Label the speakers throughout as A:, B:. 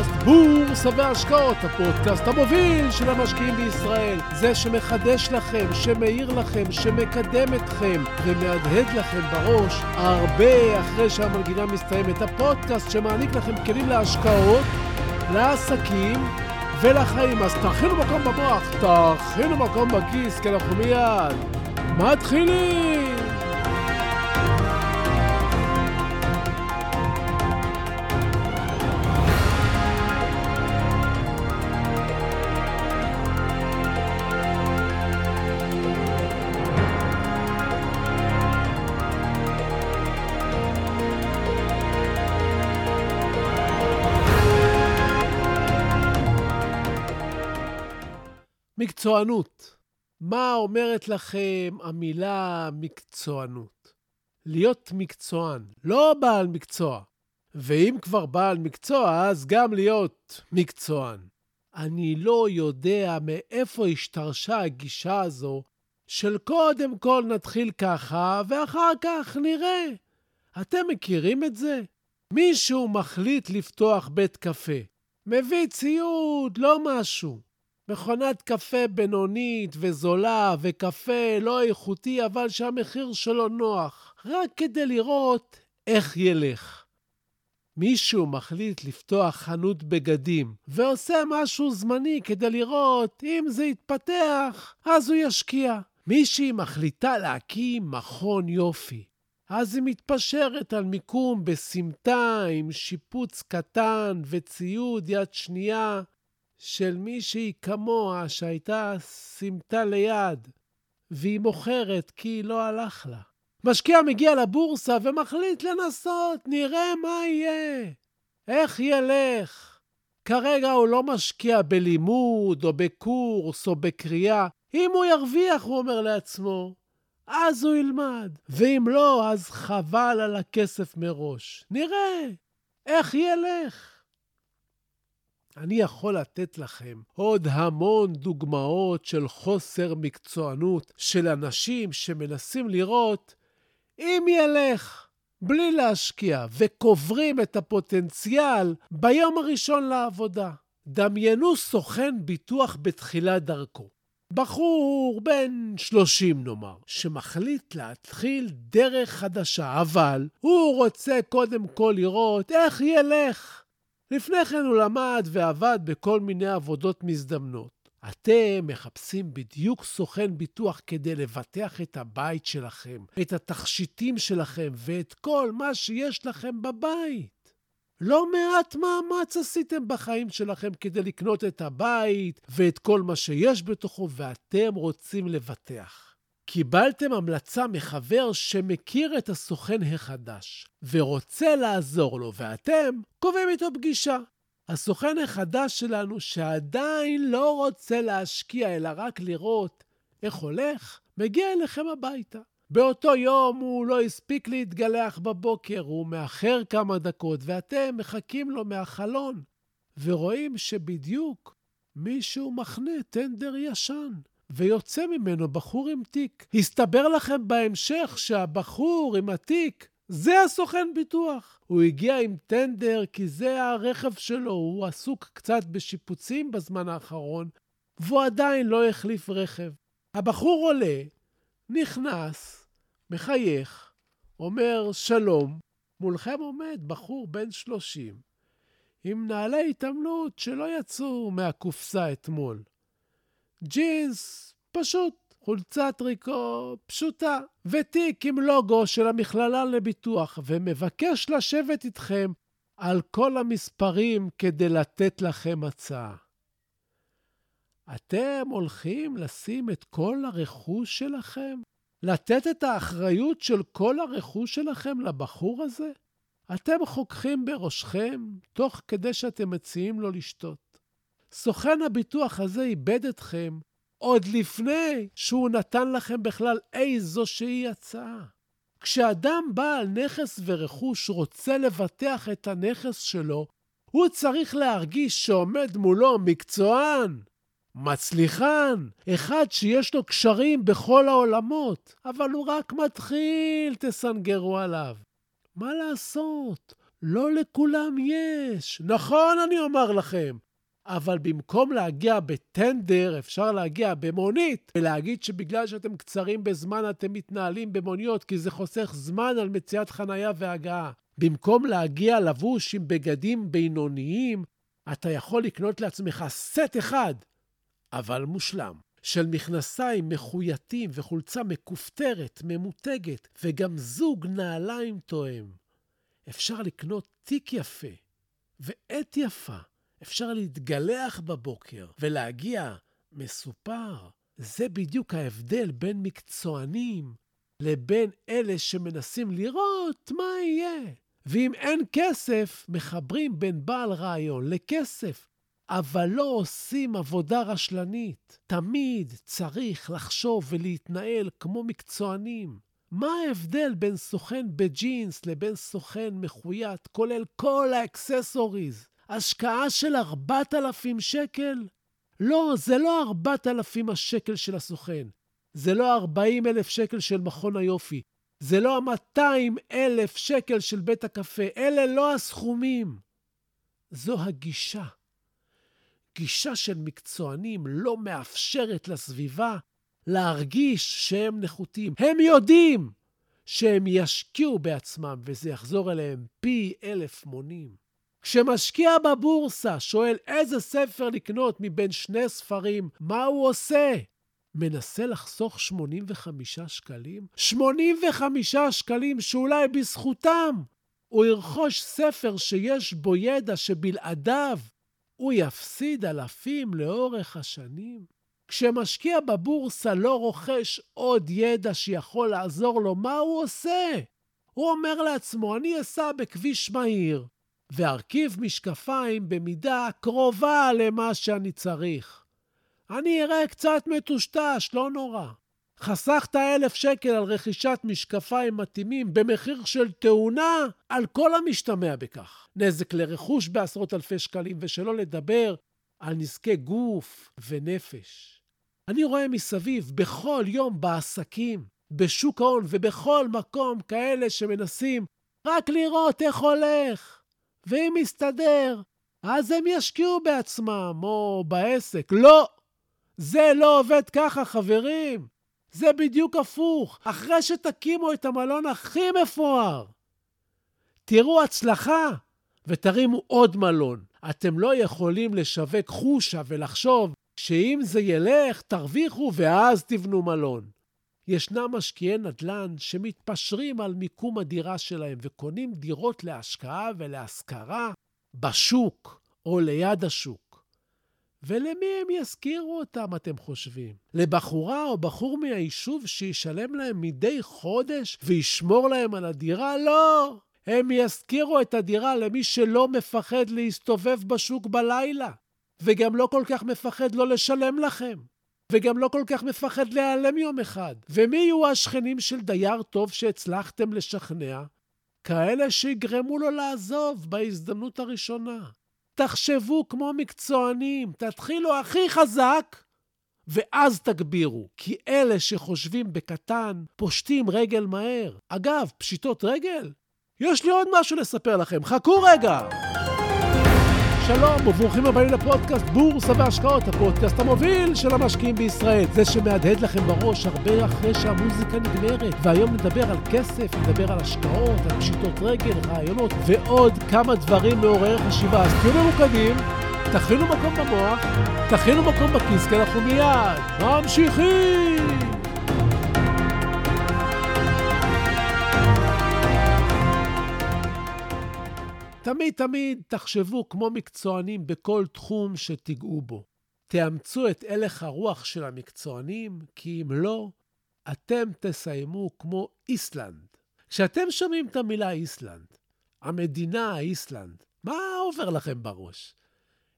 A: פודקאסט בורסה והשקעות, הפודקאסט המוביל של המשקיעים בישראל. זה שמחדש לכם, שמאיר לכם, שמקדם אתכם ומהדהד לכם בראש הרבה אחרי שהמנגינה מסתיימת. הפודקאסט שמעניק לכם כלים להשקעות, לעסקים ולחיים. אז תכינו מקום במוח, תכינו מקום בכיס, כי אנחנו מיד מתחילים! מקצוענות. מה אומרת לכם המילה מקצוענות? להיות מקצוען, לא בעל מקצוע. ואם כבר בעל מקצוע, אז גם להיות מקצוען. אני לא יודע מאיפה השתרשה הגישה הזו של קודם כל נתחיל ככה, ואחר כך נראה. אתם מכירים את זה? מישהו מחליט לפתוח בית קפה. מביא ציוד, לא משהו. מכונת קפה בינונית וזולה וקפה לא איכותי, אבל שהמחיר שלו נוח, רק כדי לראות איך ילך. מישהו מחליט לפתוח חנות בגדים ועושה משהו זמני כדי לראות אם זה יתפתח, אז הוא ישקיע. מישהי מחליטה להקים מכון יופי. אז היא מתפשרת על מיקום בסמטה עם שיפוץ קטן וציוד יד שנייה של מישהי כמוה שהייתה סמטה ליד, והיא מוכרת כי לא הלך לה. משקיע מגיע לבורסה ומחליט לנסות, נראה מה יהיה, איך ילך. כרגע הוא לא משקיע בלימוד או בקורס או בקריאה. אם הוא ירוויח, הוא אומר לעצמו, אז הוא ילמד, ואם לא, אז חבל על הכסף מראש. נראה איך ילך. אני יכול לתת לכם עוד המון דוגמאות של חוסר מקצוענות של אנשים שמנסים לראות אם ילך בלי להשקיע וקוברים את הפוטנציאל ביום הראשון לעבודה. דמיינו סוכן ביטוח בתחילת דרכו. בחור בן 30 נאמר, שמחליט להתחיל דרך חדשה, אבל הוא רוצה קודם כל לראות איך ילך. לפני כן הוא למד ועבד בכל מיני עבודות מזדמנות. אתם מחפשים בדיוק סוכן ביטוח כדי לבטח את הבית שלכם, את התכשיטים שלכם ואת כל מה שיש לכם בבית. לא מעט מאמץ עשיתם בחיים שלכם כדי לקנות את הבית ואת כל מה שיש בתוכו, ואתם רוצים לבטח. קיבלתם המלצה מחבר שמכיר את הסוכן החדש ורוצה לעזור לו, ואתם קובעים איתו פגישה. הסוכן החדש שלנו, שעדיין לא רוצה להשקיע, אלא רק לראות איך הולך, מגיע אליכם הביתה. באותו יום הוא לא הספיק להתגלח בבוקר, הוא מאחר כמה דקות, ואתם מחכים לו מהחלון, ורואים שבדיוק מישהו מחנה טנדר ישן. ויוצא ממנו בחור עם תיק. הסתבר לכם בהמשך שהבחור עם התיק זה הסוכן ביטוח. הוא הגיע עם טנדר כי זה הרכב שלו, הוא עסוק קצת בשיפוצים בזמן האחרון, והוא עדיין לא החליף רכב. הבחור עולה, נכנס, מחייך, אומר שלום, מולכם עומד בחור בן שלושים, עם נעלי התעמלות שלא יצאו מהקופסה אתמול. ג'ינס פשוט, חולצת טריקו פשוטה, ותיק עם לוגו של המכללה לביטוח, ומבקש לשבת איתכם על כל המספרים כדי לתת לכם הצעה. אתם הולכים לשים את כל הרכוש שלכם? לתת את האחריות של כל הרכוש שלכם לבחור הזה? אתם חוככים בראשכם תוך כדי שאתם מציעים לו לשתות. סוכן הביטוח הזה איבד אתכם עוד לפני שהוא נתן לכם בכלל איזושהי הצעה. כשאדם בעל נכס ורכוש רוצה לבטח את הנכס שלו, הוא צריך להרגיש שעומד מולו מקצוען, מצליחן, אחד שיש לו קשרים בכל העולמות, אבל הוא רק מתחיל, תסנגרו עליו. מה לעשות? לא לכולם יש. נכון, אני אומר לכם. אבל במקום להגיע בטנדר, אפשר להגיע במונית, ולהגיד שבגלל שאתם קצרים בזמן אתם מתנהלים במוניות, כי זה חוסך זמן על מציאת חנייה והגעה. במקום להגיע לבוש עם בגדים בינוניים, אתה יכול לקנות לעצמך סט אחד, אבל מושלם, של מכנסיים מחויטים וחולצה מכופתרת, ממותגת, וגם זוג נעליים תואם. אפשר לקנות תיק יפה ועט יפה. אפשר להתגלח בבוקר ולהגיע מסופר. זה בדיוק ההבדל בין מקצוענים לבין אלה שמנסים לראות מה יהיה. ואם אין כסף, מחברים בין בעל רעיון לכסף, אבל לא עושים עבודה רשלנית. תמיד צריך לחשוב ולהתנהל כמו מקצוענים. מה ההבדל בין סוכן בג'ינס לבין סוכן מחויט, כולל כל ה accessories? השקעה של 4,000 שקל? לא, זה לא 4,000 השקל של הסוכן. זה לא 40,000 שקל של מכון היופי. זה לא ה-200,000 שקל של בית הקפה. אלה לא הסכומים. זו הגישה. גישה של מקצוענים לא מאפשרת לסביבה להרגיש שהם נחותים. הם יודעים שהם ישקיעו בעצמם וזה יחזור אליהם פי אלף מונים. כשמשקיע בבורסה שואל איזה ספר לקנות מבין שני ספרים, מה הוא עושה? מנסה לחסוך 85 שקלים? 85 שקלים שאולי בזכותם הוא ירכוש ספר שיש בו ידע שבלעדיו הוא יפסיד אלפים לאורך השנים? כשמשקיע בבורסה לא רוכש עוד ידע שיכול לעזור לו, מה הוא עושה? הוא אומר לעצמו, אני אסע בכביש מהיר וארכיב משקפיים במידה קרובה למה שאני צריך. אני אראה קצת מטושטש, לא נורא. חסכת אלף שקל על רכישת משקפיים מתאימים במחיר של תאונה על כל המשתמע בכך. נזק לרכוש בעשרות אלפי שקלים, ושלא לדבר על נזקי גוף ונפש. אני רואה מסביב בכל יום בעסקים, בשוק ההון ובכל מקום כאלה שמנסים רק לראות איך הולך. ואם יסתדר, אז הם ישקיעו בעצמם או בעסק. לא, זה לא עובד ככה, חברים. זה בדיוק הפוך. אחרי שתקימו את המלון הכי מפואר, תראו הצלחה ותרימו עוד מלון. אתם לא יכולים לשווק חושה ולחשוב שאם זה ילך, תרוויחו ואז תבנו מלון. ישנם משקיעי נדל"ן שמתפשרים על מיקום הדירה שלהם וקונים דירות להשקעה ולהשכרה בשוק או ליד השוק. ולמי הם ישכירו אותם, אתם חושבים? לבחורה או בחור מהיישוב שישלם להם מדי חודש וישמור להם על הדירה? לא! הם ישכירו את הדירה למי שלא מפחד להסתובב בשוק בלילה, וגם לא כל כך מפחד לא לשלם לכם. וגם לא כל כך מפחד להיעלם יום אחד. ומי יהיו השכנים של דייר טוב שהצלחתם לשכנע? כאלה שיגרמו לו לעזוב בהזדמנות הראשונה. תחשבו כמו מקצוענים, תתחילו הכי חזק, ואז תגבירו. כי אלה שחושבים בקטן, פושטים רגל מהר. אגב, פשיטות רגל? יש לי עוד משהו לספר לכם, חכו רגע! שלום וברוכים הבאים לפודקאסט בורסה והשקעות, הפודקאסט המוביל של המשקיעים בישראל. זה שמהדהד לכם בראש הרבה אחרי שהמוזיקה נגמרת. והיום נדבר על כסף, נדבר על השקעות, על פשיטות רגל, רעיונות ועוד כמה דברים מעוררי חשיבה. אז תהיו ממוקדים, תכינו מקום במוח, תכינו מקום בכיס, כי אנחנו מיד ממשיכים! תמיד תמיד תחשבו כמו מקצוענים בכל תחום שתיגעו בו. תאמצו את הלך הרוח של המקצוענים, כי אם לא, אתם תסיימו כמו איסלנד. כשאתם שומעים את המילה איסלנד, המדינה איסלנד, מה עובר לכם בראש?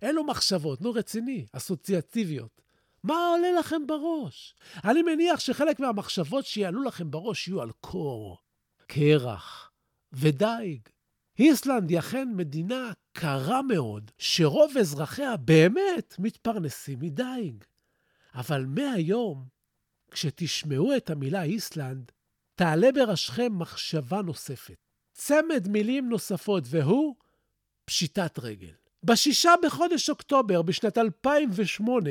A: אלו מחשבות, נו רציני, אסוציאטיביות. מה עולה לכם בראש? אני מניח שחלק מהמחשבות שיעלו לכם בראש יהיו על קור, קרח ודייג. איסלנד היא אכן מדינה קרה מאוד, שרוב אזרחיה באמת מתפרנסים מדייג. אבל מהיום, כשתשמעו את המילה איסלנד, תעלה בראשכם מחשבה נוספת. צמד מילים נוספות, והוא פשיטת רגל. בשישה בחודש אוקטובר בשנת 2008,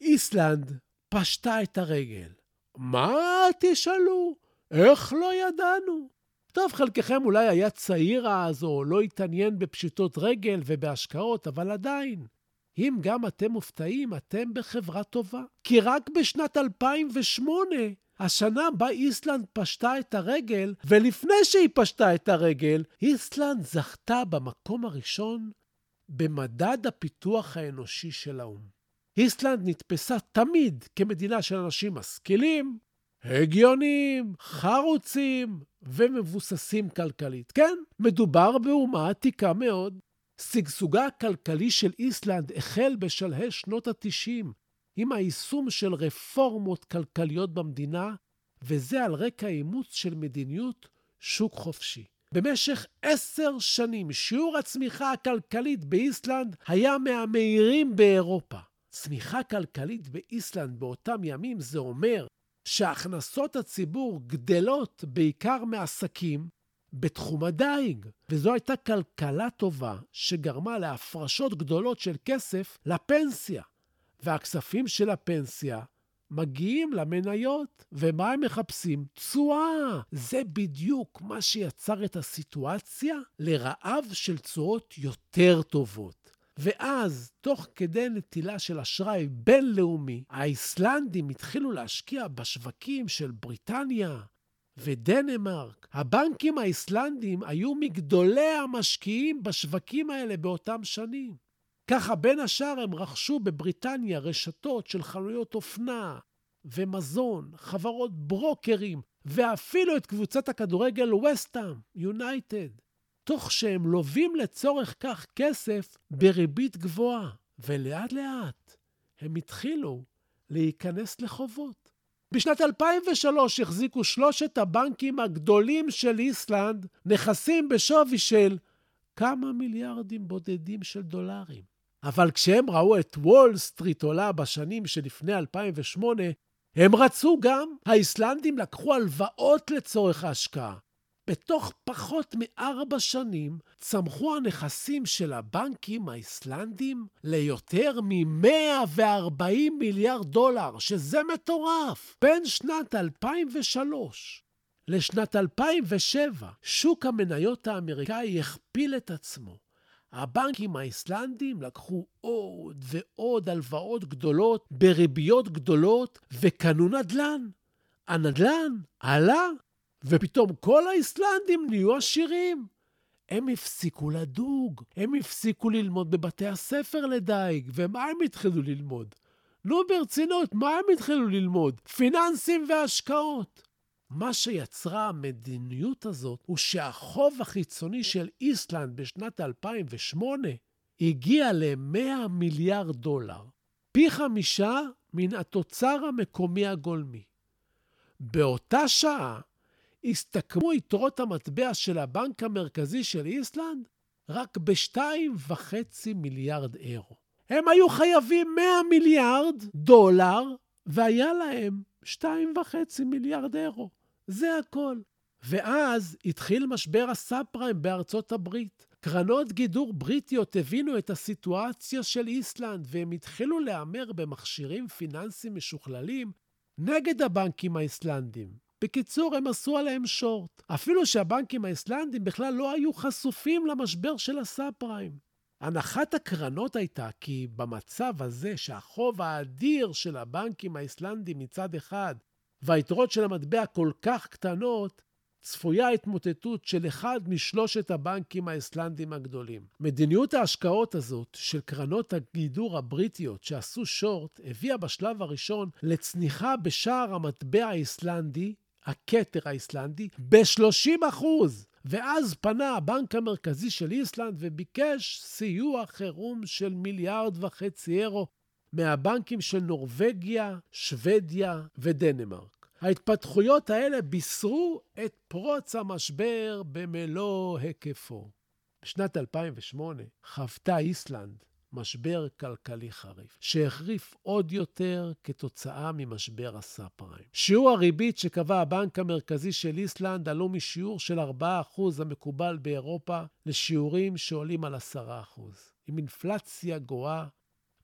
A: איסלנד פשטה את הרגל. מה תשאלו? איך לא ידענו? טוב, חלקכם אולי היה צעיר אז, או לא התעניין בפשיטות רגל ובהשקעות, אבל עדיין, אם גם אתם מופתעים, אתם בחברה טובה. כי רק בשנת 2008, השנה בה איסלנד פשטה את הרגל, ולפני שהיא פשטה את הרגל, איסלנד זכתה במקום הראשון במדד הפיתוח האנושי של האו"ם. איסלנד נתפסה תמיד כמדינה של אנשים משכילים, הגיוניים, חרוצים ומבוססים כלכלית. כן, מדובר באומה עתיקה מאוד. שגשוגה הכלכלי של איסלנד החל בשלהי שנות ה-90, עם היישום של רפורמות כלכליות במדינה, וזה על רקע אימוץ של מדיניות שוק חופשי. במשך עשר שנים שיעור הצמיחה הכלכלית באיסלנד היה מהמהירים באירופה. צמיחה כלכלית באיסלנד באותם ימים זה אומר שהכנסות הציבור גדלות בעיקר מעסקים בתחום הדיג, וזו הייתה כלכלה טובה שגרמה להפרשות גדולות של כסף לפנסיה, והכספים של הפנסיה מגיעים למניות, ומה הם מחפשים? תשואה. זה בדיוק מה שיצר את הסיטואציה לרעב של תשואות יותר טובות. ואז, תוך כדי נטילה של אשראי בינלאומי, האיסלנדים התחילו להשקיע בשווקים של בריטניה ודנמרק. הבנקים האיסלנדים היו מגדולי המשקיעים בשווקים האלה באותם שנים. ככה, בין השאר, הם רכשו בבריטניה רשתות של חנויות אופנה ומזון, חברות ברוקרים, ואפילו את קבוצת הכדורגל וסטאם, יונייטד. תוך שהם לווים לצורך כך כסף בריבית גבוהה, ולאט לאט הם התחילו להיכנס לחובות. בשנת 2003 החזיקו שלושת הבנקים הגדולים של איסלנד נכסים בשווי של כמה מיליארדים בודדים של דולרים. אבל כשהם ראו את וול סטריט עולה בשנים שלפני 2008, הם רצו גם. האיסלנדים לקחו הלוואות לצורך ההשקעה. בתוך פחות מארבע שנים צמחו הנכסים של הבנקים האיסלנדים ליותר מ-140 מיליארד דולר, שזה מטורף. בין שנת 2003 לשנת 2007, שוק המניות האמריקאי הכפיל את עצמו. הבנקים האיסלנדים לקחו עוד ועוד הלוואות גדולות בריביות גדולות וקנו נדל"ן. הנדל"ן עלה ופתאום כל האיסלנדים נהיו עשירים. הם הפסיקו לדוג, הם הפסיקו ללמוד בבתי הספר לדייג, ומה הם התחילו ללמוד? נו, ברצינות, מה הם התחילו ללמוד? פיננסים והשקעות. מה שיצרה המדיניות הזאת הוא שהחוב החיצוני של איסלנד בשנת 2008 הגיע ל-100 מיליארד דולר, פי חמישה מן התוצר המקומי הגולמי. באותה שעה הסתכמו יתרות המטבע של הבנק המרכזי של איסלנד רק ב-2.5 מיליארד אירו. הם היו חייבים 100 מיליארד דולר, והיה להם 2.5 מיליארד אירו. זה הכל. ואז התחיל משבר הסאב פריים בארצות הברית. קרנות גידור בריטיות הבינו את הסיטואציה של איסלנד, והם התחילו להמר במכשירים פיננסיים משוכללים נגד הבנקים האיסלנדים. בקיצור, הם עשו עליהם שורט. אפילו שהבנקים האיסלנדים בכלל לא היו חשופים למשבר של הסאב פריים. הנחת הקרנות הייתה כי במצב הזה שהחוב האדיר של הבנקים האיסלנדים מצד אחד והיתרות של המטבע כל כך קטנות, צפויה התמוטטות של אחד משלושת הבנקים האיסלנדים הגדולים. מדיניות ההשקעות הזאת של קרנות הגידור הבריטיות שעשו שורט הביאה בשלב הראשון לצניחה בשער המטבע האיסלנדי הכתר האיסלנדי ב-30 אחוז. ואז פנה הבנק המרכזי של איסלנד וביקש סיוע חירום של מיליארד וחצי אירו מהבנקים של נורבגיה, שוודיה ודנמרק. ההתפתחויות האלה בישרו את פרוץ המשבר במלוא היקפו. בשנת 2008 חוותה איסלנד משבר כלכלי חריף, שהחריף עוד יותר כתוצאה ממשבר הסאב פריים. שיעור הריבית שקבע הבנק המרכזי של איסלנד עלו משיעור של 4% המקובל באירופה לשיעורים שעולים על 10%. עם אינפלציה גואה,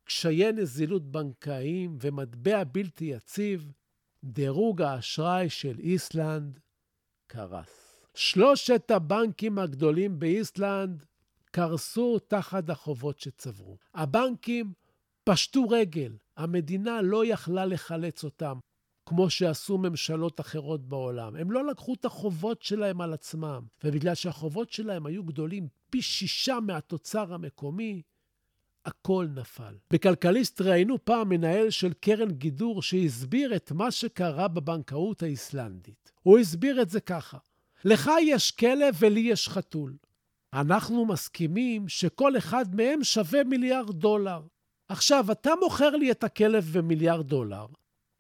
A: קשיי נזילות בנקאיים ומטבע בלתי יציב, דירוג האשראי של איסלנד קרס. שלושת הבנקים הגדולים באיסלנד קרסו תחת החובות שצברו. הבנקים פשטו רגל, המדינה לא יכלה לחלץ אותם, כמו שעשו ממשלות אחרות בעולם. הם לא לקחו את החובות שלהם על עצמם, ובגלל שהחובות שלהם היו גדולים פי שישה מהתוצר המקומי, הכל נפל. בכלכליסט ראינו פעם מנהל של קרן גידור שהסביר את מה שקרה בבנקאות האיסלנדית. הוא הסביר את זה ככה: לך יש כלב ולי יש חתול. אנחנו מסכימים שכל אחד מהם שווה מיליארד דולר. עכשיו, אתה מוכר לי את הכלב במיליארד דולר,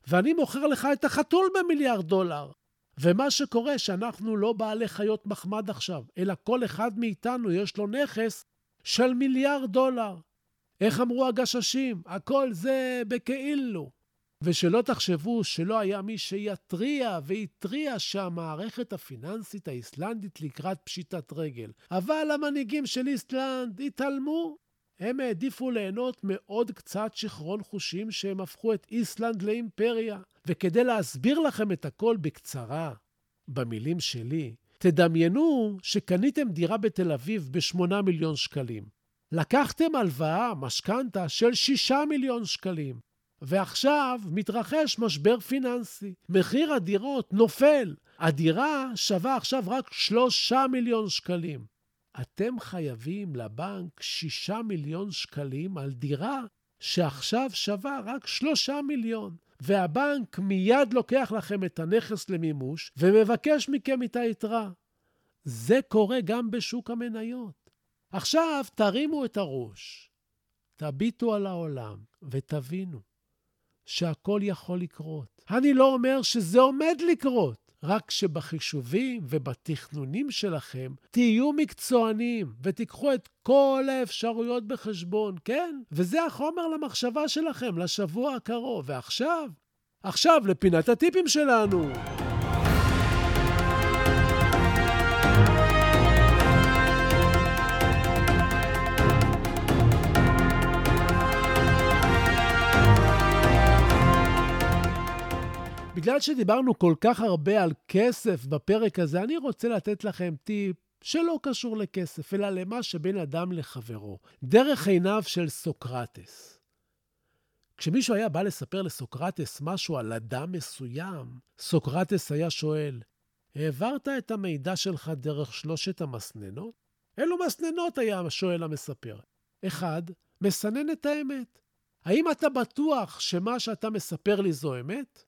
A: ואני מוכר לך את החתול במיליארד דולר. ומה שקורה שאנחנו לא בעלי חיות מחמד עכשיו, אלא כל אחד מאיתנו יש לו נכס של מיליארד דולר. איך אמרו הגששים? הכל זה בכאילו. ושלא תחשבו שלא היה מי שיתריע ויתריע שהמערכת הפיננסית האיסלנדית לקראת פשיטת רגל. אבל המנהיגים של איסלנד התעלמו. הם העדיפו ליהנות מעוד קצת שיכרון חושים שהם הפכו את איסלנד לאימפריה. וכדי להסביר לכם את הכל בקצרה, במילים שלי, תדמיינו שקניתם דירה בתל אביב ב-8 מיליון שקלים. לקחתם הלוואה, משכנתה, של 6 מיליון שקלים. ועכשיו מתרחש משבר פיננסי. מחיר הדירות נופל. הדירה שווה עכשיו רק שלושה מיליון שקלים. אתם חייבים לבנק שישה מיליון שקלים על דירה שעכשיו שווה רק שלושה מיליון. והבנק מיד לוקח לכם את הנכס למימוש ומבקש מכם את היתרה. זה קורה גם בשוק המניות. עכשיו תרימו את הראש, תביטו על העולם ותבינו שהכל יכול לקרות. אני לא אומר שזה עומד לקרות, רק שבחישובים ובתכנונים שלכם תהיו מקצוענים ותיקחו את כל האפשרויות בחשבון, כן? וזה החומר למחשבה שלכם לשבוע הקרוב. ועכשיו, עכשיו לפינת הטיפים שלנו. בגלל שדיברנו כל כך הרבה על כסף בפרק הזה, אני רוצה לתת לכם טיפ שלא קשור לכסף, אלא למה שבין אדם לחברו. דרך עיניו של סוקרטס. כשמישהו היה בא לספר לסוקרטס משהו על אדם מסוים, סוקרטס היה שואל, העברת את המידע שלך דרך שלושת המסננות? אילו מסננות היה שואל המספר. אחד, מסנן את האמת. האם אתה בטוח שמה שאתה מספר לי זו אמת?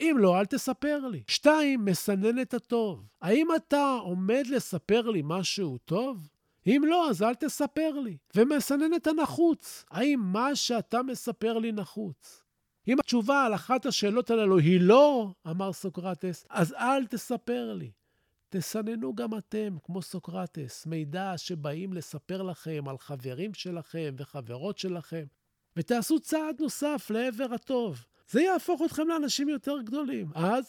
A: אם לא, אל תספר לי. שתיים, מסנן את הטוב. האם אתה עומד לספר לי משהו טוב? אם לא, אז אל תספר לי. ומסנן את הנחוץ. האם מה שאתה מספר לי נחוץ? אם התשובה על אחת השאלות הללו היא לא, אמר סוקרטס, אז אל תספר לי. תסננו גם אתם, כמו סוקרטס, מידע שבאים לספר לכם על חברים שלכם וחברות שלכם, ותעשו צעד נוסף לעבר הטוב. זה יהפוך אתכם לאנשים יותר גדולים. אז,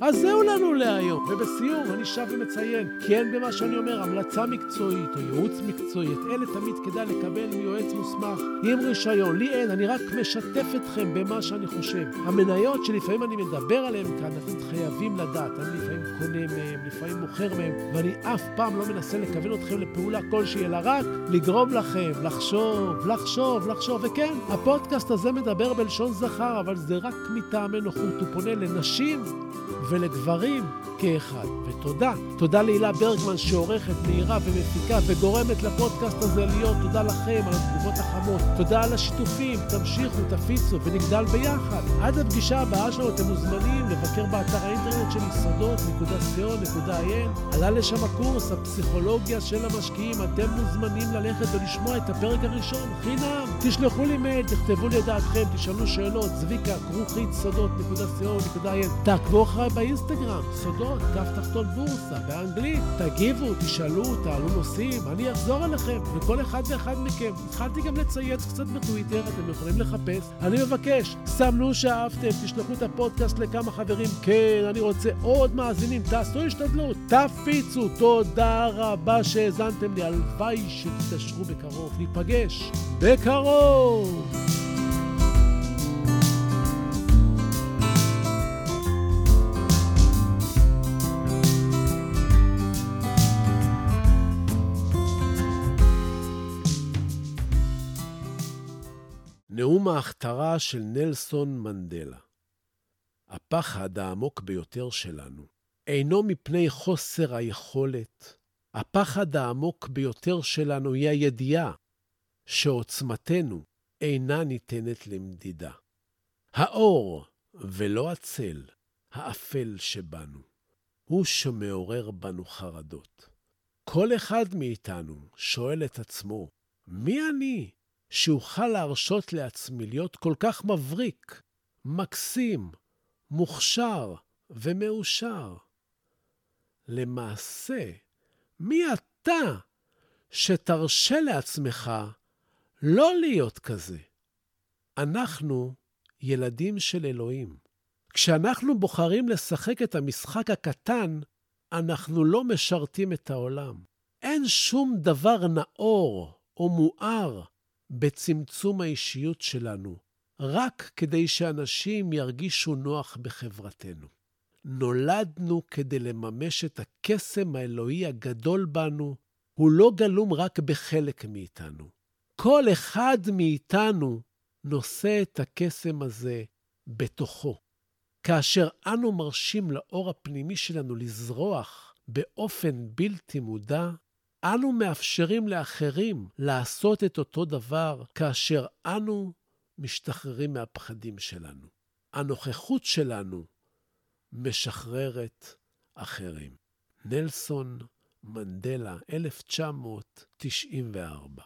A: אז זהו לנו להיום. ובסיום, אני שב ומציין, כי אין במה שאני אומר המלצה מקצועית או ייעוץ מקצועי. את אלה תמיד כדאי לקבל מיועץ מוסמך עם רישיון. לי אין, אני רק משתף אתכם במה שאני חושב. המניות שלפעמים אני מדבר עליהן כאן, אתם חייבים לדעת. אני לפעמים קונה מהם, לפעמים מוכר מהם, ואני אף פעם לא מנסה לכוון אתכם לפעולה כלשהי, אלא רק לגרום לכם לחשוב, לחשוב, לחשוב. וכן, הפודקאסט הזה מדבר בלשון זכר, אבל זה רק מטעמי נוחות. הוא פונה לנשים ולגברים כאחד. ותודה. תודה להילה ברגמן שעורכת, מהירה ומפיקה וגורמת לפודקאסט הזה להיות. תודה לכם על התגובות החמות. תודה על השיתופים. תמשיכו, תפיצו ונגדל ביחד. עד הפגישה הבאה שלנו אתם מוזמנים לבקר באתר האינטרנט של יסודות.co.il. עלה לשם הקורס, הפסיכולוגיה של המשקיעים. אתם מוזמנים ללכת ולשמוע את הפרק הראשון, חינם. תשלחו לי מייל, תכתבו לי את דעתכם, תשאלו שאלות. צביקה, ברוכית סודות.co.il. תעקבו אחריי באינסטגרם, סודות, כף תחתון בורסה, באנגלית. תגיבו, תשאלו, תעלו נושאים, אני אחזור אליכם, וכל אחד ואחד מכם. התחלתי גם לצייץ קצת בטוויטר, אתם יכולים לחפש. אני מבקש, סמנו שאהבתם, תשלחו את הפודקאסט לכמה חברים. כן, אני רוצה עוד מאזינים, תעשו השתדלות, תפיצו. תודה רבה שהאזנתם לי, הלוואי שתתעשרו בקרוב. ניפגש בקרוב! ההכתרה של נלסון מנדלה. הפחד העמוק ביותר שלנו אינו מפני חוסר היכולת. הפחד העמוק ביותר שלנו היא הידיעה שעוצמתנו אינה ניתנת למדידה. האור ולא הצל, האפל שבנו, הוא שמעורר בנו חרדות. כל אחד מאיתנו שואל את עצמו, מי אני שאוכל להרשות לעצמי להיות כל כך מבריק, מקסים, מוכשר ומאושר? למעשה, מי אתה שתרשה לעצמך לא להיות כזה? אנחנו ילדים של אלוהים. כשאנחנו בוחרים לשחק את המשחק הקטן, אנחנו לא משרתים את העולם. אין שום דבר נאור או מואר בצמצום האישיות שלנו, רק כדי שאנשים ירגישו נוח בחברתנו. נולדנו כדי לממש את הקסם האלוהי הגדול בנו, הוא לא גלום רק בחלק מאיתנו. כל אחד מאיתנו נושא את הקסם הזה בתוכו. כאשר אנו מרשים לאור הפנימי שלנו לזרוח באופן בלתי מודע, אנו מאפשרים לאחרים לעשות את אותו דבר כאשר אנו משתחררים מהפחדים שלנו. הנוכחות שלנו משחררת אחרים. נלסון מנדלה, 1994